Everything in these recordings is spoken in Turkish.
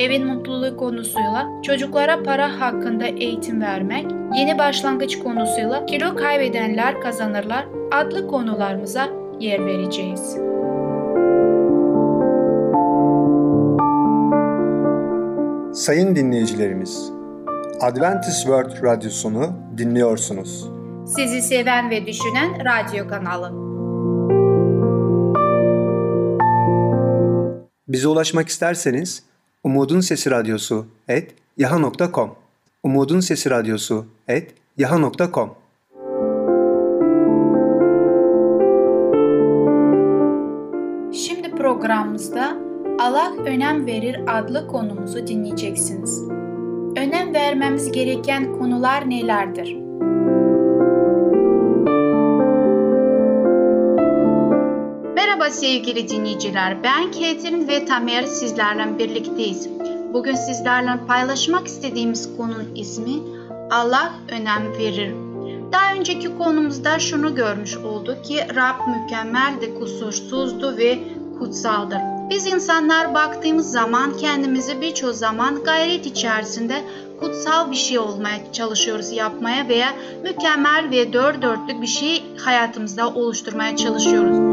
evin mutluluğu konusuyla çocuklara para hakkında eğitim vermek, yeni başlangıç konusuyla kilo kaybedenler kazanırlar adlı konularımıza yer vereceğiz. Sayın dinleyicilerimiz, Adventist World Radyosunu dinliyorsunuz. Sizi seven ve düşünen radyo kanalı. Bize ulaşmak isterseniz Umutun Sesi Radyosu et yaha.com Umutun Sesi Radyosu et yaha.com Şimdi programımızda Allah önem verir adlı konumuzu dinleyeceksiniz. Önem vermemiz gereken konular nelerdir? Sevgili dinleyiciler. Ben Ketrin ve Tamer sizlerle birlikteyiz. Bugün sizlerle paylaşmak istediğimiz konunun ismi Allah önem verir. Daha önceki konumuzda şunu görmüş olduk ki Rab mükemmeldi, kusursuzdu ve kutsaldır. Biz insanlar baktığımız zaman kendimizi birçok zaman gayret içerisinde kutsal bir şey olmaya çalışıyoruz yapmaya veya mükemmel ve dört dörtlük bir şey hayatımızda oluşturmaya çalışıyoruz.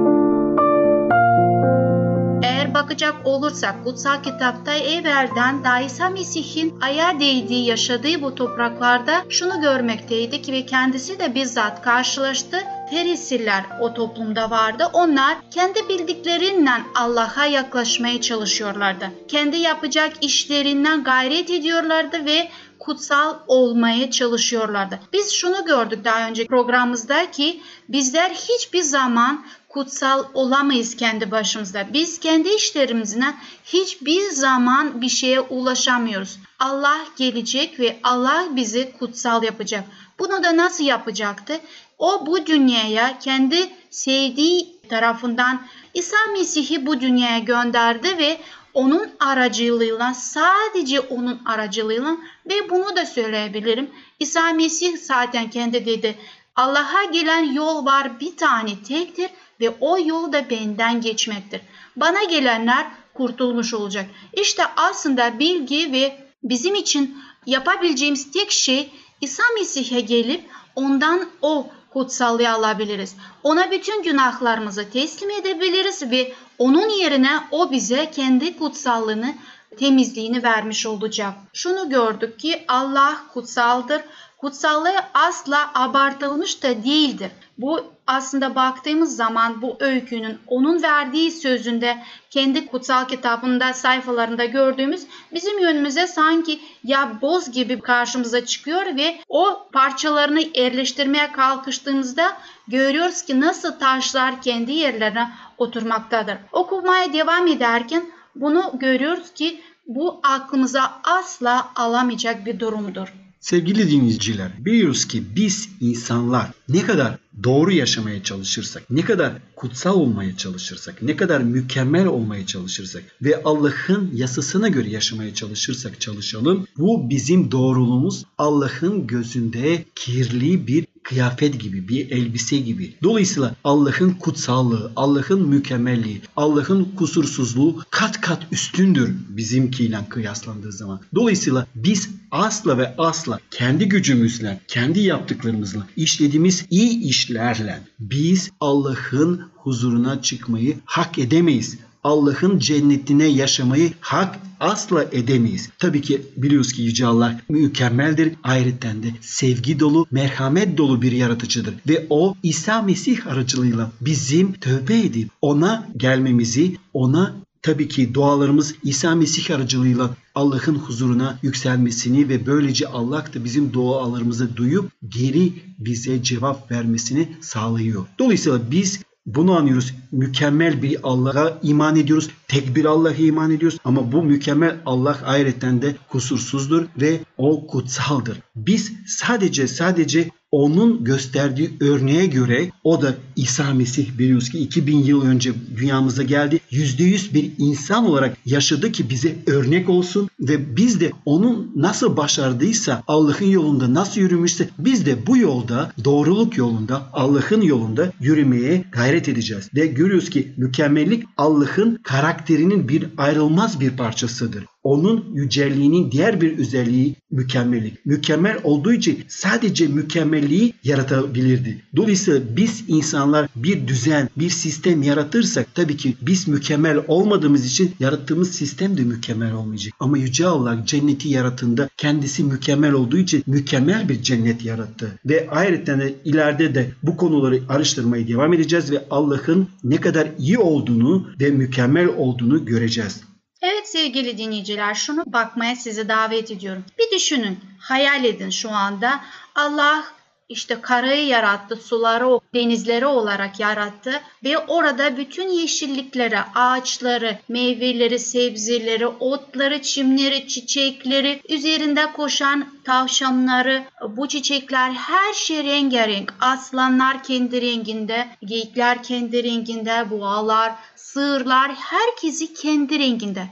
Bakacak olursak kutsal kitapta evvelden da İsa Mesih'in ayağa değdiği yaşadığı bu topraklarda şunu görmekteydik ve kendisi de bizzat karşılaştı. Ferisiler o toplumda vardı. Onlar kendi bildiklerinden Allah'a yaklaşmaya çalışıyorlardı. Kendi yapacak işlerinden gayret ediyorlardı ve kutsal olmaya çalışıyorlardı. Biz şunu gördük daha önce programımızda ki bizler hiçbir zaman kutsal olamayız kendi başımızda. Biz kendi işlerimizden hiçbir zaman bir şeye ulaşamıyoruz. Allah gelecek ve Allah bizi kutsal yapacak. Bunu da nasıl yapacaktı? O bu dünyaya kendi sevdiği tarafından İsa Mesih'i bu dünyaya gönderdi ve onun aracılığıyla sadece onun aracılığıyla ve bunu da söyleyebilirim. İsa Mesih zaten kendi dedi Allah'a gelen yol var bir tane tektir ve o yol da benden geçmektir. Bana gelenler kurtulmuş olacak. İşte aslında bilgi ve bizim için yapabileceğimiz tek şey İsa Mesih'e gelip ondan o kutsallığı alabiliriz. Ona bütün günahlarımızı teslim edebiliriz ve onun yerine o bize kendi kutsallığını, temizliğini vermiş olacak. Şunu gördük ki Allah kutsaldır. Kutsallığı asla abartılmış da değildir. Bu aslında baktığımız zaman bu öykünün onun verdiği sözünde kendi kutsal kitabında sayfalarında gördüğümüz bizim yönümüze sanki ya boz gibi karşımıza çıkıyor ve o parçalarını yerleştirmeye kalkıştığımızda görüyoruz ki nasıl taşlar kendi yerlerine oturmaktadır. Okumaya devam ederken bunu görüyoruz ki bu aklımıza asla alamayacak bir durumdur. Sevgili dinleyiciler, biliyoruz ki biz insanlar ne kadar doğru yaşamaya çalışırsak, ne kadar kutsal olmaya çalışırsak, ne kadar mükemmel olmaya çalışırsak ve Allah'ın yasasına göre yaşamaya çalışırsak çalışalım, bu bizim doğruluğumuz Allah'ın gözünde kirli bir kıyafet gibi, bir elbise gibi. Dolayısıyla Allah'ın kutsallığı, Allah'ın mükemmelliği, Allah'ın kusursuzluğu kat kat üstündür bizimkiyle kıyaslandığı zaman. Dolayısıyla biz asla ve asla kendi gücümüzle, kendi yaptıklarımızla, işlediğimiz iyi işlerle biz Allah'ın huzuruna çıkmayı hak edemeyiz. Allah'ın cennetine yaşamayı hak asla edemeyiz. Tabii ki biliyoruz ki Yüce Allah mükemmeldir. Ayrıca de sevgi dolu, merhamet dolu bir yaratıcıdır. Ve o İsa Mesih aracılığıyla bizim tövbe edip ona gelmemizi, ona tabii ki dualarımız İsa Mesih aracılığıyla Allah'ın huzuruna yükselmesini ve böylece Allah da bizim dualarımızı duyup geri bize cevap vermesini sağlıyor. Dolayısıyla biz bunu anlıyoruz. Mükemmel bir Allah'a iman ediyoruz. Tek bir Allah'a iman ediyoruz. Ama bu mükemmel Allah ayrıca de kusursuzdur ve o kutsaldır. Biz sadece sadece onun gösterdiği örneğe göre o da İsa Mesih biliyoruz ki 2000 yıl önce dünyamıza geldi. %100 bir insan olarak yaşadı ki bize örnek olsun ve biz de onun nasıl başardıysa Allah'ın yolunda nasıl yürümüşse biz de bu yolda doğruluk yolunda Allah'ın yolunda yürümeye gayret edeceğiz. Ve görüyoruz ki mükemmellik Allah'ın karakterinin bir ayrılmaz bir parçasıdır onun yücelliğinin diğer bir özelliği mükemmellik. Mükemmel olduğu için sadece mükemmelliği yaratabilirdi. Dolayısıyla biz insanlar bir düzen, bir sistem yaratırsak tabii ki biz mükemmel olmadığımız için yarattığımız sistem de mükemmel olmayacak. Ama Yüce Allah cenneti yaratında kendisi mükemmel olduğu için mükemmel bir cennet yarattı. Ve ayrıca de ileride de bu konuları araştırmaya devam edeceğiz ve Allah'ın ne kadar iyi olduğunu ve mükemmel olduğunu göreceğiz. Evet sevgili dinleyiciler şunu bakmaya sizi davet ediyorum. Bir düşünün, hayal edin şu anda. Allah işte karayı yarattı, suları, denizleri olarak yarattı ve orada bütün yeşillikleri, ağaçları, meyveleri, sebzeleri, otları, çimleri, çiçekleri, üzerinde koşan tavşanları, bu çiçekler her şey rengarenk. Aslanlar kendi renginde, geyikler kendi renginde, boğalar, sığırlar herkesi kendi renginde.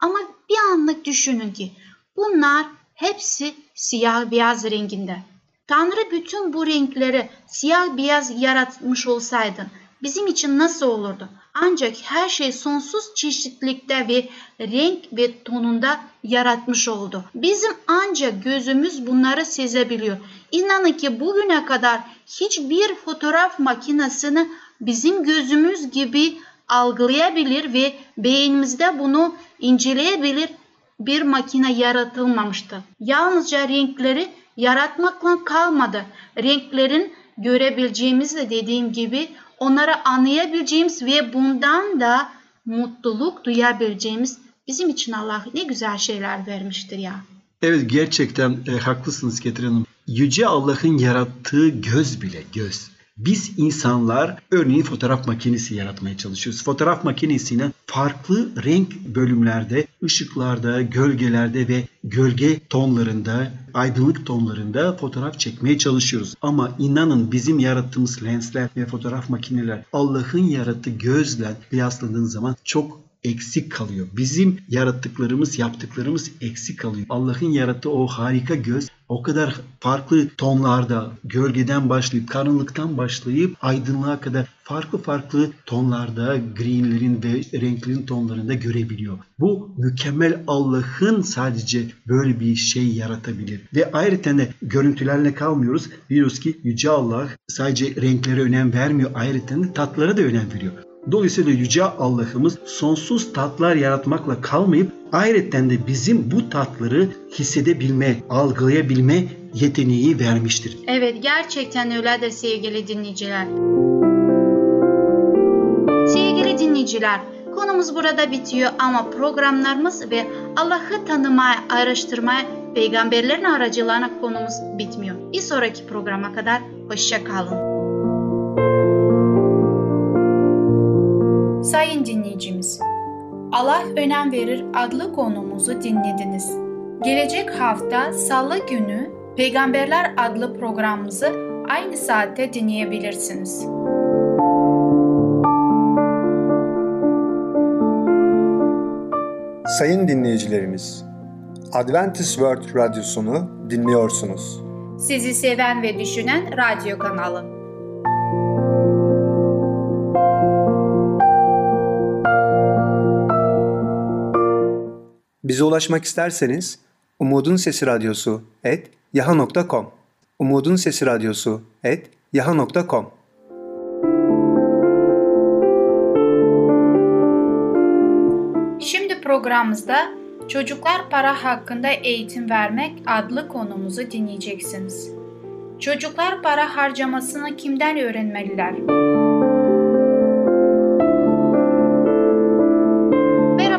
Ama bir anlık düşünün ki bunlar hepsi siyah beyaz renginde. Tanrı bütün bu renkleri siyah beyaz yaratmış olsaydı bizim için nasıl olurdu? Ancak her şey sonsuz çeşitlilikte ve renk ve tonunda yaratmış oldu. Bizim ancak gözümüz bunları sezebiliyor. İnanın ki bugüne kadar hiçbir fotoğraf makinesini bizim gözümüz gibi algılayabilir ve beynimizde bunu inceleyebilir bir makine yaratılmamıştı. Yalnızca renkleri yaratmakla kalmadı. Renklerin görebileceğimiz de dediğim gibi onları anlayabileceğimiz ve bundan da mutluluk duyabileceğimiz bizim için Allah ne güzel şeyler vermiştir ya. Evet gerçekten e, haklısınız Ketrin Hanım. Yüce Allah'ın yarattığı göz bile göz. Biz insanlar örneğin fotoğraf makinesi yaratmaya çalışıyoruz. Fotoğraf makinesine farklı renk bölümlerde, ışıklarda, gölgelerde ve gölge tonlarında, aydınlık tonlarında fotoğraf çekmeye çalışıyoruz. Ama inanın bizim yarattığımız lensler ve fotoğraf makineler Allah'ın yarattığı gözle kıyasladığın zaman çok eksik kalıyor. Bizim yarattıklarımız, yaptıklarımız eksik kalıyor. Allah'ın yarattığı o harika göz o kadar farklı tonlarda, gölgeden başlayıp, karanlıktan başlayıp aydınlığa kadar farklı farklı tonlarda, greenlerin ve renklerin tonlarında görebiliyor. Bu mükemmel Allah'ın sadece böyle bir şey yaratabilir. Ve ayrıca de görüntülerle kalmıyoruz. Biliyoruz ki Yüce Allah sadece renklere önem vermiyor. Ayrıca tatlara da önem veriyor. Dolayısıyla Yüce Allah'ımız sonsuz tatlar yaratmakla kalmayıp ayrıca de bizim bu tatları hissedebilme, algılayabilme yeteneği vermiştir. Evet gerçekten öyledir sevgili dinleyiciler. Sevgili dinleyiciler konumuz burada bitiyor ama programlarımız ve Allah'ı tanımaya, araştırmaya, peygamberlerin aracılığına konumuz bitmiyor. Bir sonraki programa kadar hoşça kalın. Sayın dinleyicimiz, Allah önem verir adlı konumuzu dinlediniz. Gelecek hafta Salı günü Peygamberler adlı programımızı aynı saatte dinleyebilirsiniz. Sayın dinleyicilerimiz, Adventist World Radyosunu dinliyorsunuz. Sizi seven ve düşünen radyo kanalı. Bize ulaşmak isterseniz Umutun Sesi Radyosu et yaha.com Umutun Sesi Radyosu et yaha.com Şimdi programımızda Çocuklar Para Hakkında Eğitim Vermek adlı konumuzu dinleyeceksiniz. Çocuklar para harcamasını kimden öğrenmeliler?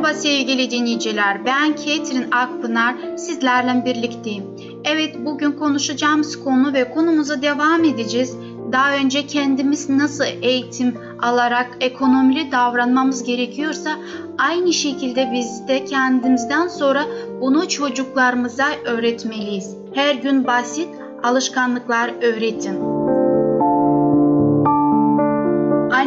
Merhaba sevgili dinleyiciler. Ben Ketrin Akpınar. Sizlerle birlikteyim. Evet bugün konuşacağımız konu ve konumuza devam edeceğiz. Daha önce kendimiz nasıl eğitim alarak ekonomili davranmamız gerekiyorsa aynı şekilde biz de kendimizden sonra bunu çocuklarımıza öğretmeliyiz. Her gün basit alışkanlıklar öğretin.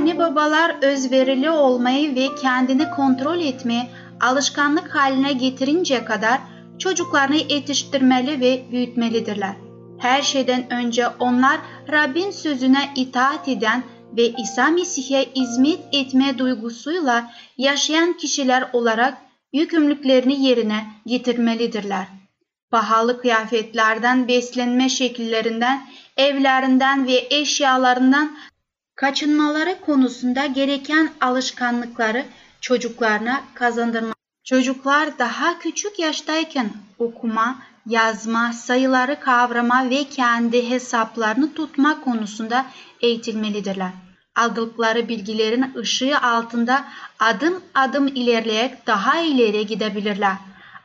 Anne babalar özverili olmayı ve kendini kontrol etmeyi alışkanlık haline getirinceye kadar çocuklarını yetiştirmeli ve büyütmelidirler. Her şeyden önce onlar Rabbin sözüne itaat eden ve İsa Mesih'e hizmet etme duygusuyla yaşayan kişiler olarak yükümlülüklerini yerine getirmelidirler. Pahalı kıyafetlerden, beslenme şekillerinden, evlerinden ve eşyalarından kaçınmaları konusunda gereken alışkanlıkları çocuklarına kazandırma. Çocuklar daha küçük yaştayken okuma, yazma, sayıları kavrama ve kendi hesaplarını tutma konusunda eğitilmelidirler. Aldıkları bilgilerin ışığı altında adım adım ilerleyerek daha ileri gidebilirler.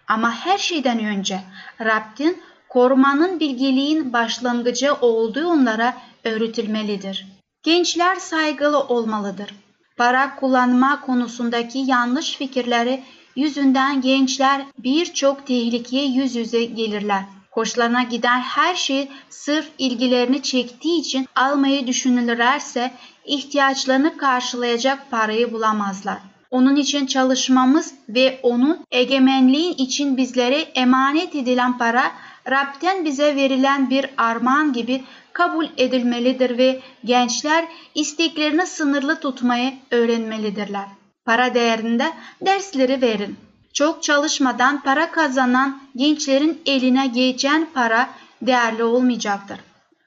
Ama her şeyden önce Rabbin korumanın bilgiliğin başlangıcı olduğu onlara öğretilmelidir. Gençler saygılı olmalıdır. Para kullanma konusundaki yanlış fikirleri yüzünden gençler birçok tehlikeye yüz yüze gelirler. Hoşlarına giden her şeyi sırf ilgilerini çektiği için almayı düşünürlerse ihtiyaçlarını karşılayacak parayı bulamazlar. Onun için çalışmamız ve onun egemenliği için bizlere emanet edilen para Rab'den bize verilen bir armağan gibi kabul edilmelidir ve gençler isteklerini sınırlı tutmayı öğrenmelidirler. Para değerinde dersleri verin. Çok çalışmadan para kazanan gençlerin eline geçen para değerli olmayacaktır.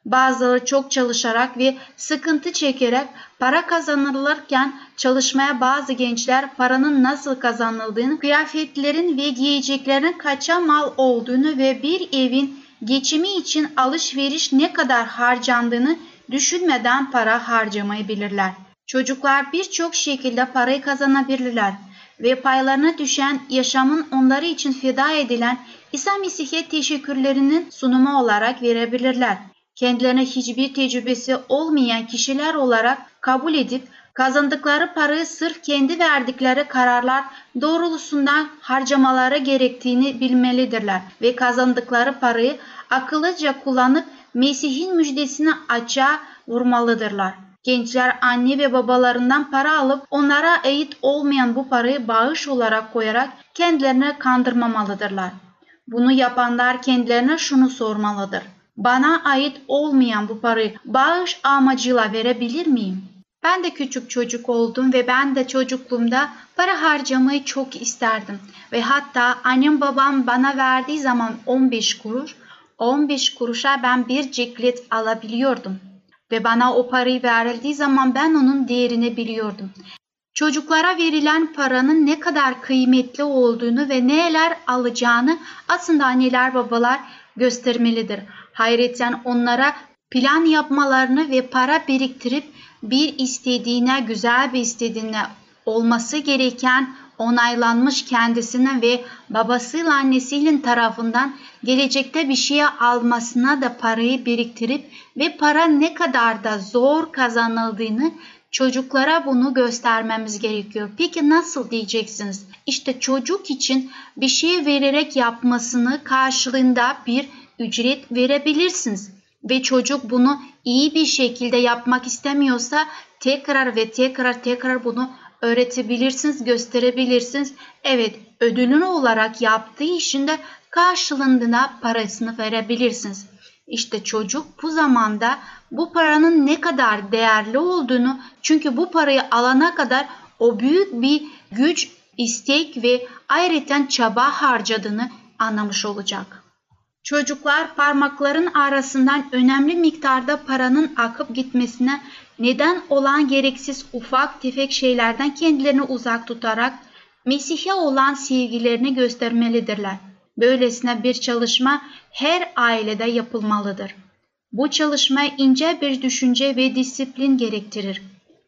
Bazıları çok çalışarak ve sıkıntı çekerek para kazanırlarken çalışmaya bazı gençler paranın nasıl kazanıldığını, kıyafetlerin ve giyeceklerin kaça mal olduğunu ve bir evin geçimi için alışveriş ne kadar harcandığını düşünmeden para harcamayı bilirler. Çocuklar birçok şekilde parayı kazanabilirler ve paylarına düşen yaşamın onları için feda edilen İsa Mesih'e teşekkürlerinin sunumu olarak verebilirler. Kendilerine hiçbir tecrübesi olmayan kişiler olarak kabul edip kazandıkları parayı sırf kendi verdikleri kararlar doğrultusunda harcamaları gerektiğini bilmelidirler ve kazandıkları parayı akıllıca kullanıp Mesih'in müjdesini açığa vurmalıdırlar. Gençler anne ve babalarından para alıp onlara ait olmayan bu parayı bağış olarak koyarak kendilerini kandırmamalıdırlar. Bunu yapanlar kendilerine şunu sormalıdır. Bana ait olmayan bu parayı bağış amacıyla verebilir miyim? Ben de küçük çocuk oldum ve ben de çocukluğumda para harcamayı çok isterdim. Ve hatta annem babam bana verdiği zaman 15 kuruş, 15 kuruşa ben bir ciklet alabiliyordum. Ve bana o parayı verildiği zaman ben onun değerini biliyordum. Çocuklara verilen paranın ne kadar kıymetli olduğunu ve neler alacağını aslında anneler babalar göstermelidir. Hayretten onlara plan yapmalarını ve para biriktirip bir istediğine güzel bir istediğine olması gereken onaylanmış kendisine ve babasıyla annesinin tarafından gelecekte bir şey almasına da parayı biriktirip ve para ne kadar da zor kazanıldığını çocuklara bunu göstermemiz gerekiyor. Peki nasıl diyeceksiniz? İşte çocuk için bir şey vererek yapmasını karşılığında bir ücret verebilirsiniz. Ve çocuk bunu iyi bir şekilde yapmak istemiyorsa tekrar ve tekrar tekrar bunu öğretebilirsiniz, gösterebilirsiniz. Evet, ödülünü olarak yaptığı işin de karşılığında parasını verebilirsiniz. İşte çocuk bu zamanda bu paranın ne kadar değerli olduğunu çünkü bu parayı alana kadar o büyük bir güç, istek ve ayrıca çaba harcadığını anlamış olacak. Çocuklar parmakların arasından önemli miktarda paranın akıp gitmesine neden olan gereksiz ufak tefek şeylerden kendilerini uzak tutarak Mesih'e olan sevgilerini göstermelidirler. Böylesine bir çalışma her ailede yapılmalıdır. Bu çalışma ince bir düşünce ve disiplin gerektirir.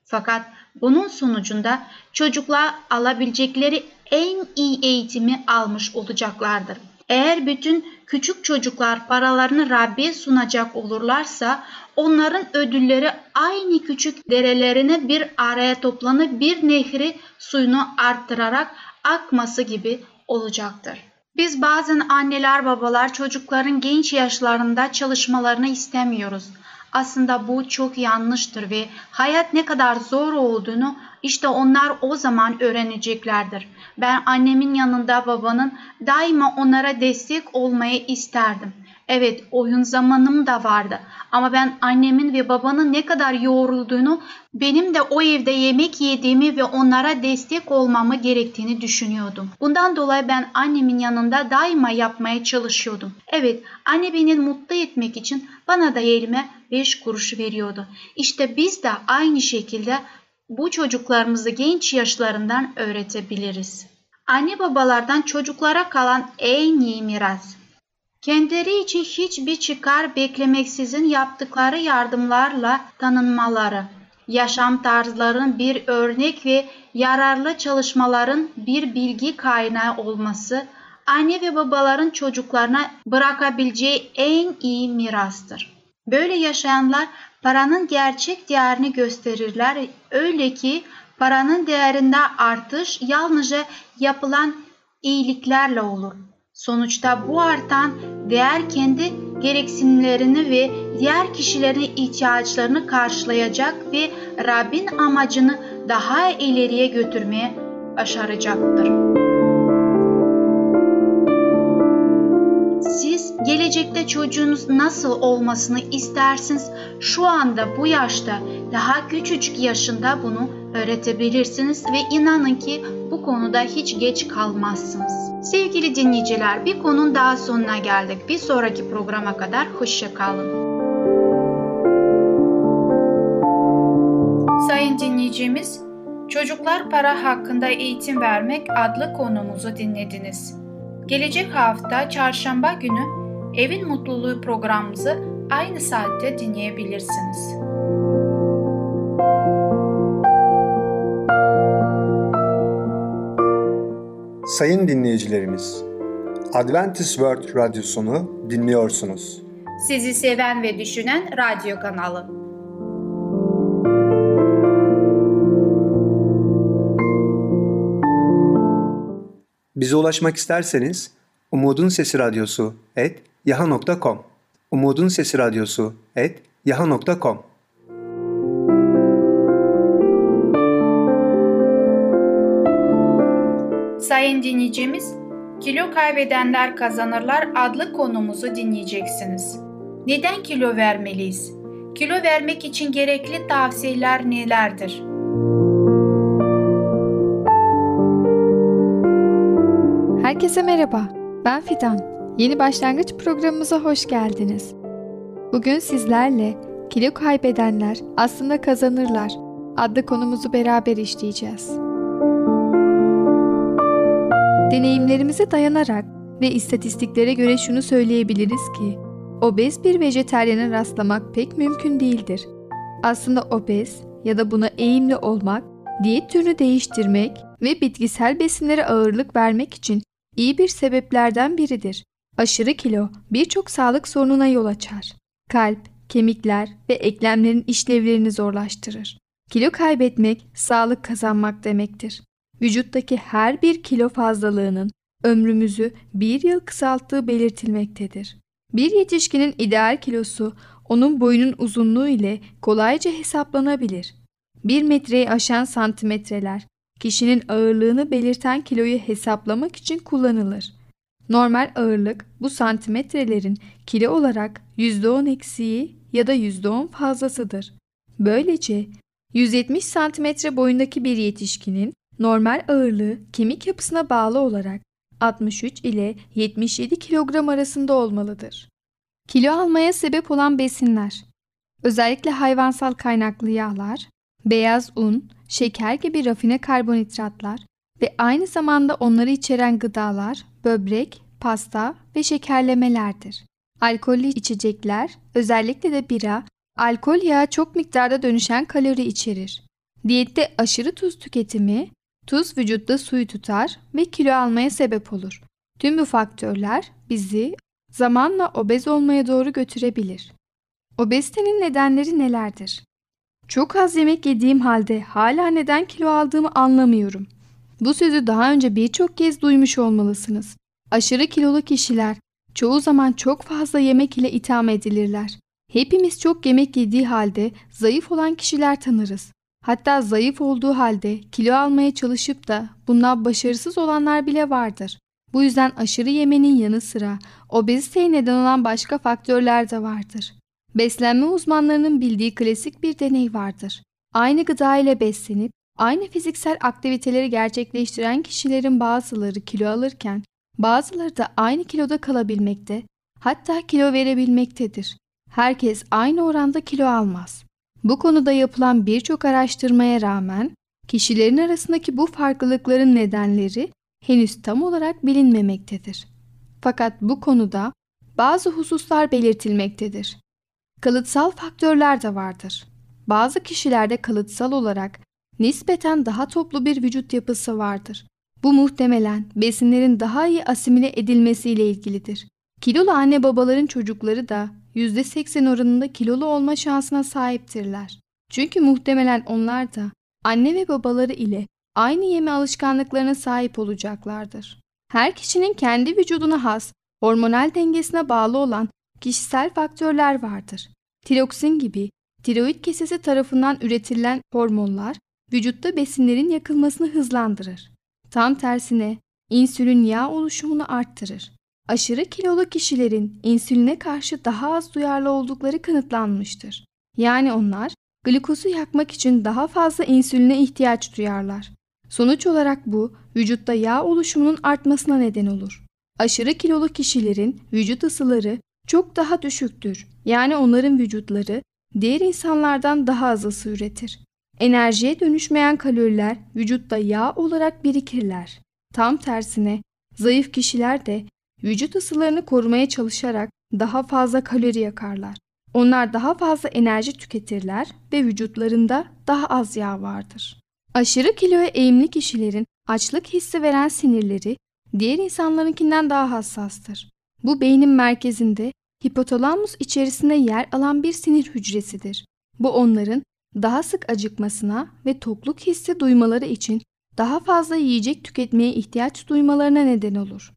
Fakat bunun sonucunda çocuklar alabilecekleri en iyi eğitimi almış olacaklardır. Eğer bütün küçük çocuklar paralarını Rabbe sunacak olurlarsa onların ödülleri aynı küçük derelerine bir araya toplanıp bir nehri suyunu arttırarak akması gibi olacaktır. Biz bazen anneler babalar çocukların genç yaşlarında çalışmalarını istemiyoruz. Aslında bu çok yanlıştır ve hayat ne kadar zor olduğunu işte onlar o zaman öğreneceklerdir. Ben annemin yanında babanın daima onlara destek olmayı isterdim. Evet oyun zamanım da vardı ama ben annemin ve babanın ne kadar yoğrulduğunu, benim de o evde yemek yediğimi ve onlara destek olmamı gerektiğini düşünüyordum. Bundan dolayı ben annemin yanında daima yapmaya çalışıyordum. Evet anne beni mutlu etmek için bana da elime 5 kuruş veriyordu. İşte biz de aynı şekilde bu çocuklarımızı genç yaşlarından öğretebiliriz. Anne babalardan çocuklara kalan en iyi miras. Kendileri için hiçbir çıkar beklemeksizin yaptıkları yardımlarla tanınmaları, yaşam tarzlarının bir örnek ve yararlı çalışmaların bir bilgi kaynağı olması, anne ve babaların çocuklarına bırakabileceği en iyi mirastır. Böyle yaşayanlar paranın gerçek değerini gösterirler. Öyle ki paranın değerinde artış yalnızca yapılan iyiliklerle olur. Sonuçta bu artan değer kendi gereksinimlerini ve diğer kişilerin ihtiyaçlarını karşılayacak ve Rabbin amacını daha ileriye götürmeye başaracaktır. Gelecekte çocuğunuz nasıl olmasını istersiniz? Şu anda bu yaşta daha küçücük yaşında bunu öğretebilirsiniz ve inanın ki bu konuda hiç geç kalmazsınız. Sevgili dinleyiciler bir konun daha sonuna geldik. Bir sonraki programa kadar hoşçakalın. Sayın dinleyicimiz, Çocuklar Para Hakkında Eğitim Vermek adlı konumuzu dinlediniz. Gelecek hafta çarşamba günü Evin Mutluluğu programımızı aynı saatte dinleyebilirsiniz. Sayın dinleyicilerimiz, Adventist World Radyosunu dinliyorsunuz. Sizi seven ve düşünen radyo kanalı. Bize ulaşmak isterseniz Umutun Sesi Radyosu et yaha.com Umutun Sesi Radyosu et yaha.com Sayın dinleyicimiz, Kilo Kaybedenler Kazanırlar adlı konumuzu dinleyeceksiniz. Neden kilo vermeliyiz? Kilo vermek için gerekli tavsiyeler nelerdir? Herkese merhaba, ben Fidan. Yeni başlangıç programımıza hoş geldiniz. Bugün sizlerle kilo kaybedenler aslında kazanırlar adlı konumuzu beraber işleyeceğiz. Deneyimlerimize dayanarak ve istatistiklere göre şunu söyleyebiliriz ki, obez bir vejetaryene rastlamak pek mümkün değildir. Aslında obez ya da buna eğimli olmak, diyet türünü değiştirmek ve bitkisel besinlere ağırlık vermek için iyi bir sebeplerden biridir. Aşırı kilo birçok sağlık sorununa yol açar. Kalp, kemikler ve eklemlerin işlevlerini zorlaştırır. Kilo kaybetmek, sağlık kazanmak demektir. Vücuttaki her bir kilo fazlalığının ömrümüzü bir yıl kısalttığı belirtilmektedir. Bir yetişkinin ideal kilosu onun boyunun uzunluğu ile kolayca hesaplanabilir. 1 metreyi aşan santimetreler kişinin ağırlığını belirten kiloyu hesaplamak için kullanılır. Normal ağırlık bu santimetrelerin kilo olarak %10 eksiği ya da %10 fazlasıdır. Böylece 170 santimetre boyundaki bir yetişkinin normal ağırlığı kemik yapısına bağlı olarak 63 ile 77 kilogram arasında olmalıdır. Kilo almaya sebep olan besinler Özellikle hayvansal kaynaklı yağlar, beyaz un, şeker gibi rafine karbonhidratlar ve aynı zamanda onları içeren gıdalar, böbrek, pasta ve şekerlemelerdir. Alkollü içecekler, özellikle de bira, alkol yağı çok miktarda dönüşen kalori içerir. Diyette aşırı tuz tüketimi, tuz vücutta suyu tutar ve kilo almaya sebep olur. Tüm bu faktörler bizi zamanla obez olmaya doğru götürebilir. Obezitenin nedenleri nelerdir? Çok az yemek yediğim halde hala neden kilo aldığımı anlamıyorum. Bu sözü daha önce birçok kez duymuş olmalısınız. Aşırı kilolu kişiler çoğu zaman çok fazla yemek ile itham edilirler. Hepimiz çok yemek yediği halde zayıf olan kişiler tanırız. Hatta zayıf olduğu halde kilo almaya çalışıp da bundan başarısız olanlar bile vardır. Bu yüzden aşırı yemenin yanı sıra obeziteye neden olan başka faktörler de vardır. Beslenme uzmanlarının bildiği klasik bir deney vardır. Aynı gıda ile beslenip aynı fiziksel aktiviteleri gerçekleştiren kişilerin bazıları kilo alırken bazıları da aynı kiloda kalabilmekte, hatta kilo verebilmektedir. Herkes aynı oranda kilo almaz. Bu konuda yapılan birçok araştırmaya rağmen kişilerin arasındaki bu farklılıkların nedenleri henüz tam olarak bilinmemektedir. Fakat bu konuda bazı hususlar belirtilmektedir. Kalıtsal faktörler de vardır. Bazı kişilerde kalıtsal olarak nispeten daha toplu bir vücut yapısı vardır. Bu muhtemelen besinlerin daha iyi asimile edilmesiyle ilgilidir. Kilolu anne babaların çocukları da %80 oranında kilolu olma şansına sahiptirler. Çünkü muhtemelen onlar da anne ve babaları ile aynı yeme alışkanlıklarına sahip olacaklardır. Her kişinin kendi vücuduna has, hormonal dengesine bağlı olan kişisel faktörler vardır. Tiroksin gibi tiroid kesesi tarafından üretilen hormonlar vücutta besinlerin yakılmasını hızlandırır. Tam tersine insülin yağ oluşumunu arttırır. Aşırı kilolu kişilerin insüline karşı daha az duyarlı oldukları kanıtlanmıştır. Yani onlar glikozu yakmak için daha fazla insüline ihtiyaç duyarlar. Sonuç olarak bu vücutta yağ oluşumunun artmasına neden olur. Aşırı kilolu kişilerin vücut ısıları çok daha düşüktür. Yani onların vücutları diğer insanlardan daha az ısı üretir. Enerjiye dönüşmeyen kaloriler vücutta yağ olarak birikirler. Tam tersine zayıf kişiler de vücut ısılarını korumaya çalışarak daha fazla kalori yakarlar. Onlar daha fazla enerji tüketirler ve vücutlarında daha az yağ vardır. Aşırı kiloya eğimli kişilerin açlık hissi veren sinirleri diğer insanlarınkinden daha hassastır. Bu beynin merkezinde hipotalamus içerisinde yer alan bir sinir hücresidir. Bu onların daha sık acıkmasına ve tokluk hissi duymaları için daha fazla yiyecek tüketmeye ihtiyaç duymalarına neden olur.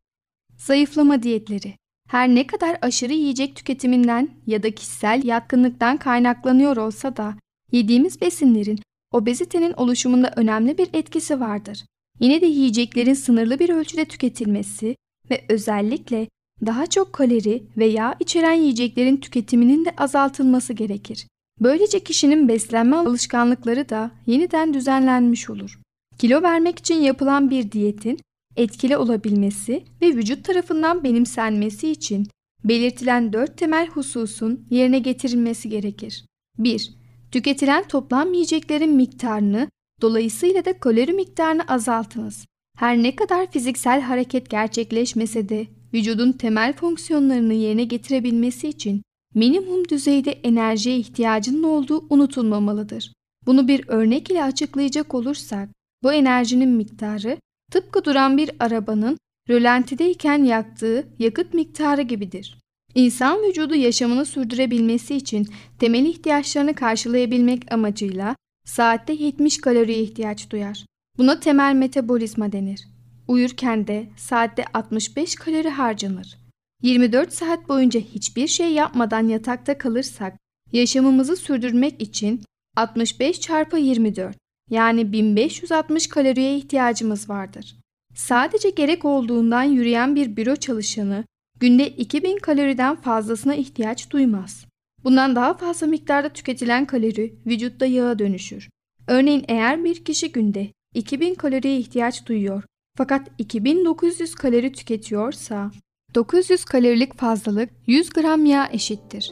Zayıflama diyetleri her ne kadar aşırı yiyecek tüketiminden ya da kişisel yatkınlıktan kaynaklanıyor olsa da yediğimiz besinlerin obezitenin oluşumunda önemli bir etkisi vardır. Yine de yiyeceklerin sınırlı bir ölçüde tüketilmesi ve özellikle daha çok kalori ve yağ içeren yiyeceklerin tüketiminin de azaltılması gerekir. Böylece kişinin beslenme alışkanlıkları da yeniden düzenlenmiş olur. Kilo vermek için yapılan bir diyetin etkili olabilmesi ve vücut tarafından benimsenmesi için belirtilen dört temel hususun yerine getirilmesi gerekir. 1. Tüketilen toplam yiyeceklerin miktarını, dolayısıyla da kalori miktarını azaltınız. Her ne kadar fiziksel hareket gerçekleşmese de vücudun temel fonksiyonlarını yerine getirebilmesi için minimum düzeyde enerjiye ihtiyacının olduğu unutulmamalıdır. Bunu bir örnek ile açıklayacak olursak, bu enerjinin miktarı tıpkı duran bir arabanın rölantideyken yaktığı yakıt miktarı gibidir. İnsan vücudu yaşamını sürdürebilmesi için temel ihtiyaçlarını karşılayabilmek amacıyla saatte 70 kaloriye ihtiyaç duyar. Buna temel metabolizma denir. Uyurken de saatte 65 kalori harcanır. 24 saat boyunca hiçbir şey yapmadan yatakta kalırsak yaşamımızı sürdürmek için 65 çarpı 24 yani 1560 kaloriye ihtiyacımız vardır. Sadece gerek olduğundan yürüyen bir büro çalışanı günde 2000 kaloriden fazlasına ihtiyaç duymaz. Bundan daha fazla miktarda tüketilen kalori vücutta yağa dönüşür. Örneğin eğer bir kişi günde 2000 kaloriye ihtiyaç duyuyor fakat 2900 kalori tüketiyorsa 900 kalorilik fazlalık 100 gram yağ eşittir.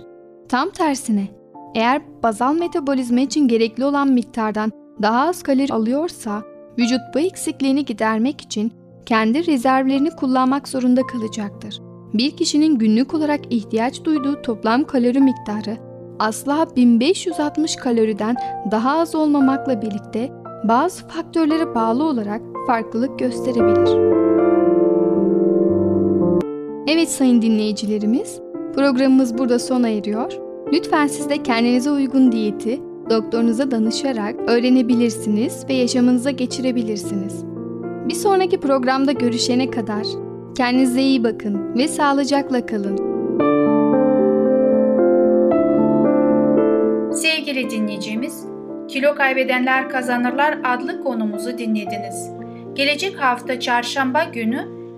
Tam tersine eğer bazal metabolizma için gerekli olan miktardan daha az kalori alıyorsa vücut bu eksikliğini gidermek için kendi rezervlerini kullanmak zorunda kalacaktır. Bir kişinin günlük olarak ihtiyaç duyduğu toplam kalori miktarı asla 1560 kaloriden daha az olmamakla birlikte bazı faktörlere bağlı olarak farklılık gösterebilir. Evet sayın dinleyicilerimiz, programımız burada sona eriyor. Lütfen siz de kendinize uygun diyeti doktorunuza danışarak öğrenebilirsiniz ve yaşamınıza geçirebilirsiniz. Bir sonraki programda görüşene kadar kendinize iyi bakın ve sağlıcakla kalın. Sevgili dinleyicimiz, Kilo Kaybedenler Kazanırlar adlı konumuzu dinlediniz. Gelecek hafta çarşamba günü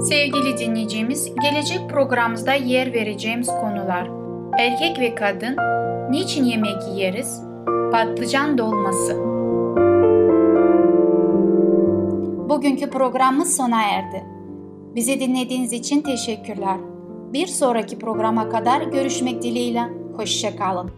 Sevgili dinleyicimiz, gelecek programımızda yer vereceğimiz konular Erkek ve kadın, niçin yemek yeriz, patlıcan dolması. Bugünkü programımız sona erdi. Bizi dinlediğiniz için teşekkürler. Bir sonraki programa kadar görüşmek dileğiyle. Hoşçakalın.